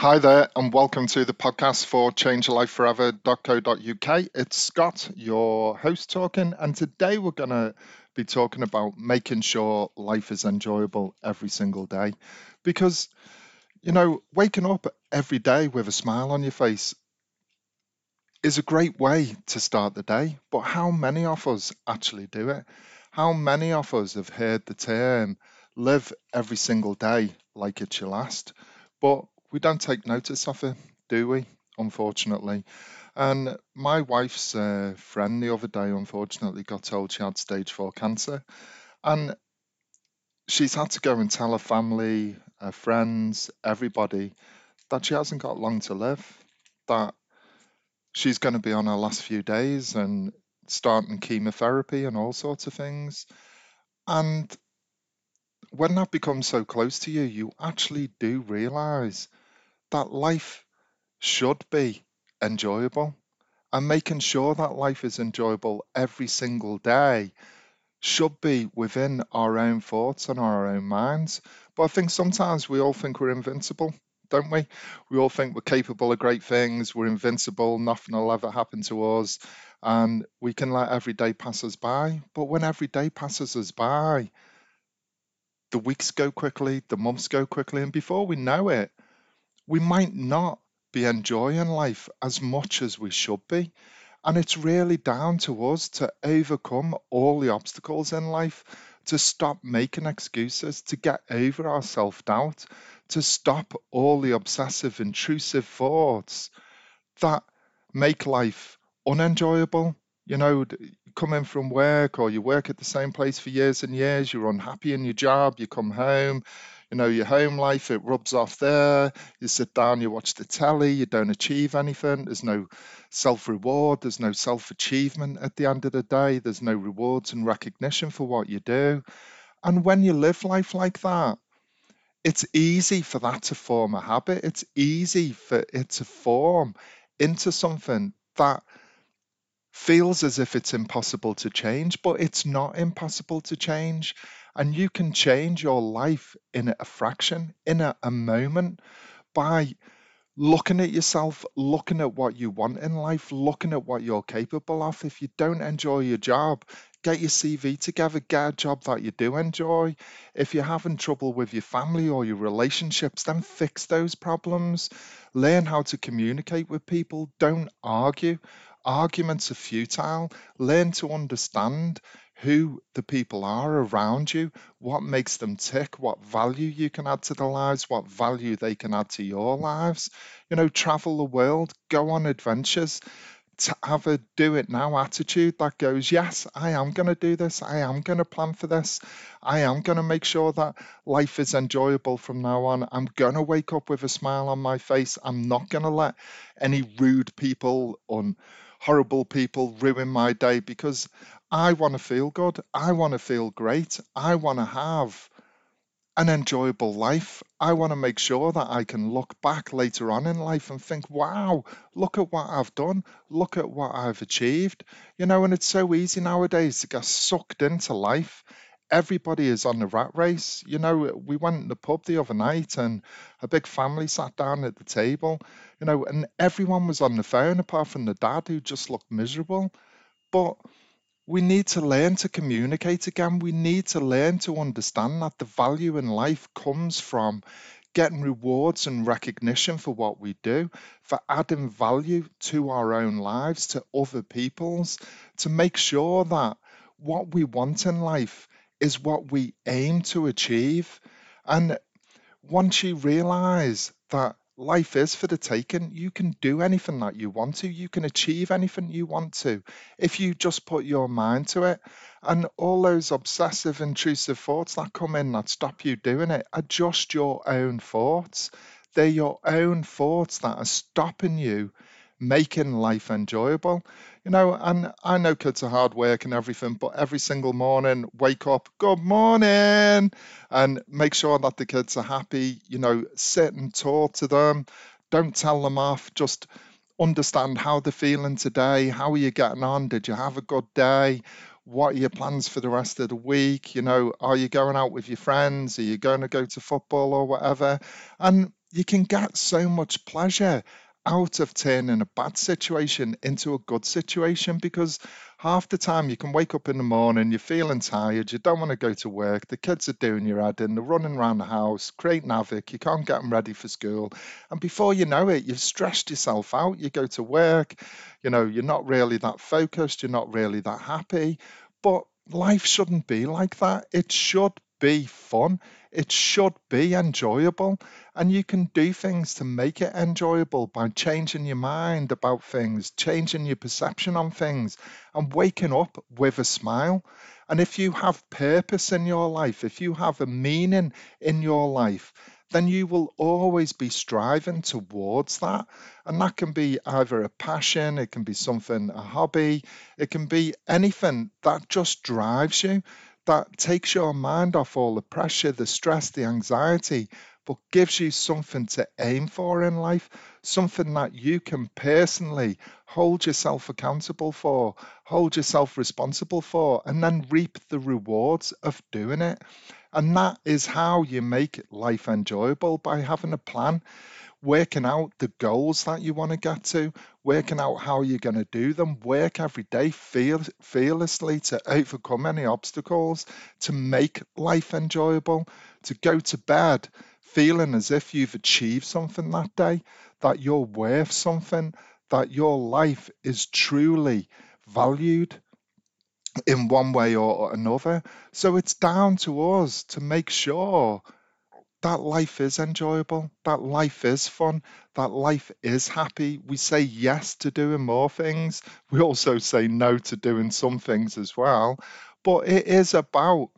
Hi there, and welcome to the podcast for changelifeforever.co.uk. It's Scott, your host, talking, and today we're going to be talking about making sure life is enjoyable every single day. Because, you know, waking up every day with a smile on your face is a great way to start the day, but how many of us actually do it? How many of us have heard the term live every single day like it's your last? But we don't take notice of it, do we? Unfortunately. And my wife's uh, friend the other day, unfortunately, got told she had stage four cancer. And she's had to go and tell her family, her friends, everybody that she hasn't got long to live, that she's going to be on her last few days and starting chemotherapy and all sorts of things. And when that becomes so close to you, you actually do realize that life should be enjoyable and making sure that life is enjoyable every single day should be within our own thoughts and our own minds. But I think sometimes we all think we're invincible, don't we? We all think we're capable of great things, we're invincible, nothing will ever happen to us, and we can let every day pass us by. But when every day passes us by, the weeks go quickly, the months go quickly, and before we know it, we might not be enjoying life as much as we should be. And it's really down to us to overcome all the obstacles in life, to stop making excuses, to get over our self doubt, to stop all the obsessive, intrusive thoughts that make life unenjoyable. You know, coming from work or you work at the same place for years and years, you're unhappy in your job, you come home, you know, your home life, it rubs off there. You sit down, you watch the telly, you don't achieve anything. There's no self reward, there's no self achievement at the end of the day, there's no rewards and recognition for what you do. And when you live life like that, it's easy for that to form a habit. It's easy for it to form into something that feels as if it's impossible to change, but it's not impossible to change. And you can change your life in a fraction, in a, a moment, by looking at yourself, looking at what you want in life, looking at what you're capable of. If you don't enjoy your job, get your CV together, get a job that you do enjoy. If you're having trouble with your family or your relationships, then fix those problems. Learn how to communicate with people. Don't argue. Arguments are futile. Learn to understand who the people are around you, what makes them tick, what value you can add to their lives, what value they can add to your lives. You know, travel the world, go on adventures, to have a do it now attitude that goes, Yes, I am going to do this. I am going to plan for this. I am going to make sure that life is enjoyable from now on. I'm going to wake up with a smile on my face. I'm not going to let any rude people on horrible people ruin my day because I want to feel good. I want to feel great. I want to have an enjoyable life. I want to make sure that I can look back later on in life and think, wow, look at what I've done. Look at what I've achieved. You know, and it's so easy nowadays to get sucked into life. Everybody is on the rat race. You know, we went to the pub the other night and a big family sat down at the table, you know, and everyone was on the phone apart from the dad who just looked miserable. But we need to learn to communicate again. We need to learn to understand that the value in life comes from getting rewards and recognition for what we do, for adding value to our own lives, to other people's, to make sure that what we want in life is what we aim to achieve. And once you realize that life is for the taking. You can do anything that you want to. You can achieve anything you want to if you just put your mind to it. And all those obsessive, intrusive thoughts that come in that stop you doing it are just your own thoughts. They're your own thoughts that are stopping you making life enjoyable. You know, and I know kids are hard work and everything, but every single morning, wake up, good morning, and make sure that the kids are happy. You know, sit and talk to them. Don't tell them off. Just understand how they're feeling today. How are you getting on? Did you have a good day? What are your plans for the rest of the week? You know, are you going out with your friends? Are you going to go to football or whatever? And you can get so much pleasure out of turning a bad situation into a good situation because half the time you can wake up in the morning, you're feeling tired, you don't want to go to work, the kids are doing your head in, they're running around the house, creating havoc, you can't get them ready for school. And before you know it, you've stressed yourself out. You go to work, you know, you're not really that focused, you're not really that happy. But life shouldn't be like that. It should be fun. It should be enjoyable. And you can do things to make it enjoyable by changing your mind about things, changing your perception on things, and waking up with a smile. And if you have purpose in your life, if you have a meaning in your life, then you will always be striving towards that. And that can be either a passion, it can be something, a hobby, it can be anything that just drives you, that takes your mind off all the pressure, the stress, the anxiety, but gives you something to aim for in life, something that you can personally hold yourself accountable for, hold yourself responsible for, and then reap the rewards of doing it. And that is how you make life enjoyable by having a plan, working out the goals that you want to get to, working out how you're going to do them, work every day feel, fearlessly to overcome any obstacles, to make life enjoyable, to go to bed feeling as if you've achieved something that day, that you're worth something, that your life is truly valued in one way or another. So it's down to us to make sure that life is enjoyable, that life is fun, that life is happy. We say yes to doing more things. We also say no to doing some things as well. But it is about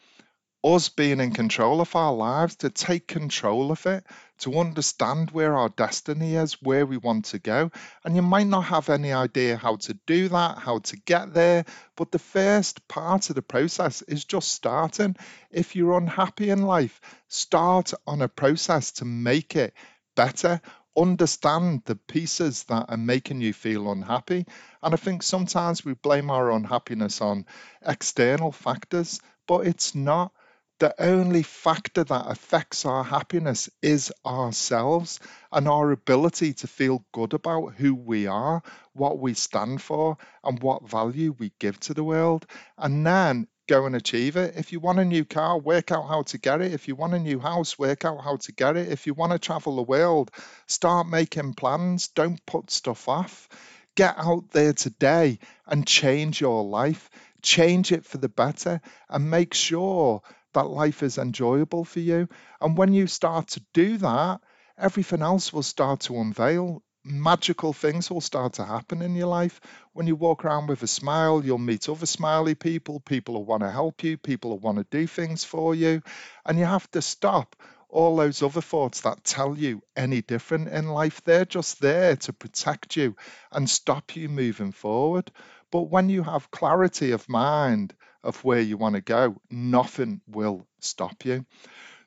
us being in control of our lives, to take control of it, to understand where our destiny is, where we want to go. And you might not have any idea how to do that, how to get there, but the first part of the process is just starting. If you're unhappy in life, start on a process to make it better. Understand the pieces that are making you feel unhappy. And I think sometimes we blame our unhappiness on external factors, but it's not the only factor that affects our happiness is ourselves and our ability to feel good about who we are, what we stand for, and what value we give to the world. And then go and achieve it. If you want a new car, work out how to get it. If you want a new house, work out how to get it. If you want to travel the world, start making plans. Don't put stuff off. Get out there today and change your life. Change it for the better and make sure that life is enjoyable for you. And when you start to do that, everything else will start to unveil. Magical things will start to happen in your life. When you walk around with a smile, you'll meet other smiley people. People will want to help you. People will want to do things for you. And you have to stop all those other thoughts that tell you any different in life. They're just there to protect you and stop you moving forward. But when you have clarity of mind of where you want to go, nothing will stop you.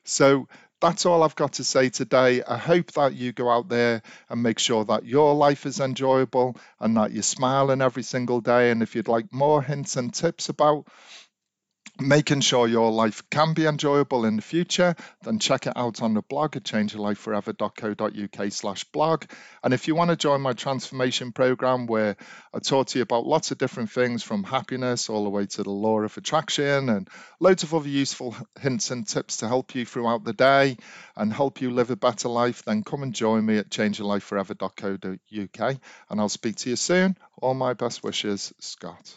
So that's all I've got to say today. I hope that you go out there and make sure that your life is enjoyable and that you're smiling every single day. And if you'd like more hints and tips about making sure your life can be enjoyable in the future, then check it out on the blog at changeyourlifeforever.co.uk slash blog. And if you want to join my transformation program where I talk to you about lots of different things from happiness all the way to the law of attraction and loads of other useful hints and tips to help you throughout the day and help you live a better life, then come and join me at changeyourlifeforever.co.uk and I'll speak to you soon. All my best wishes, Scott.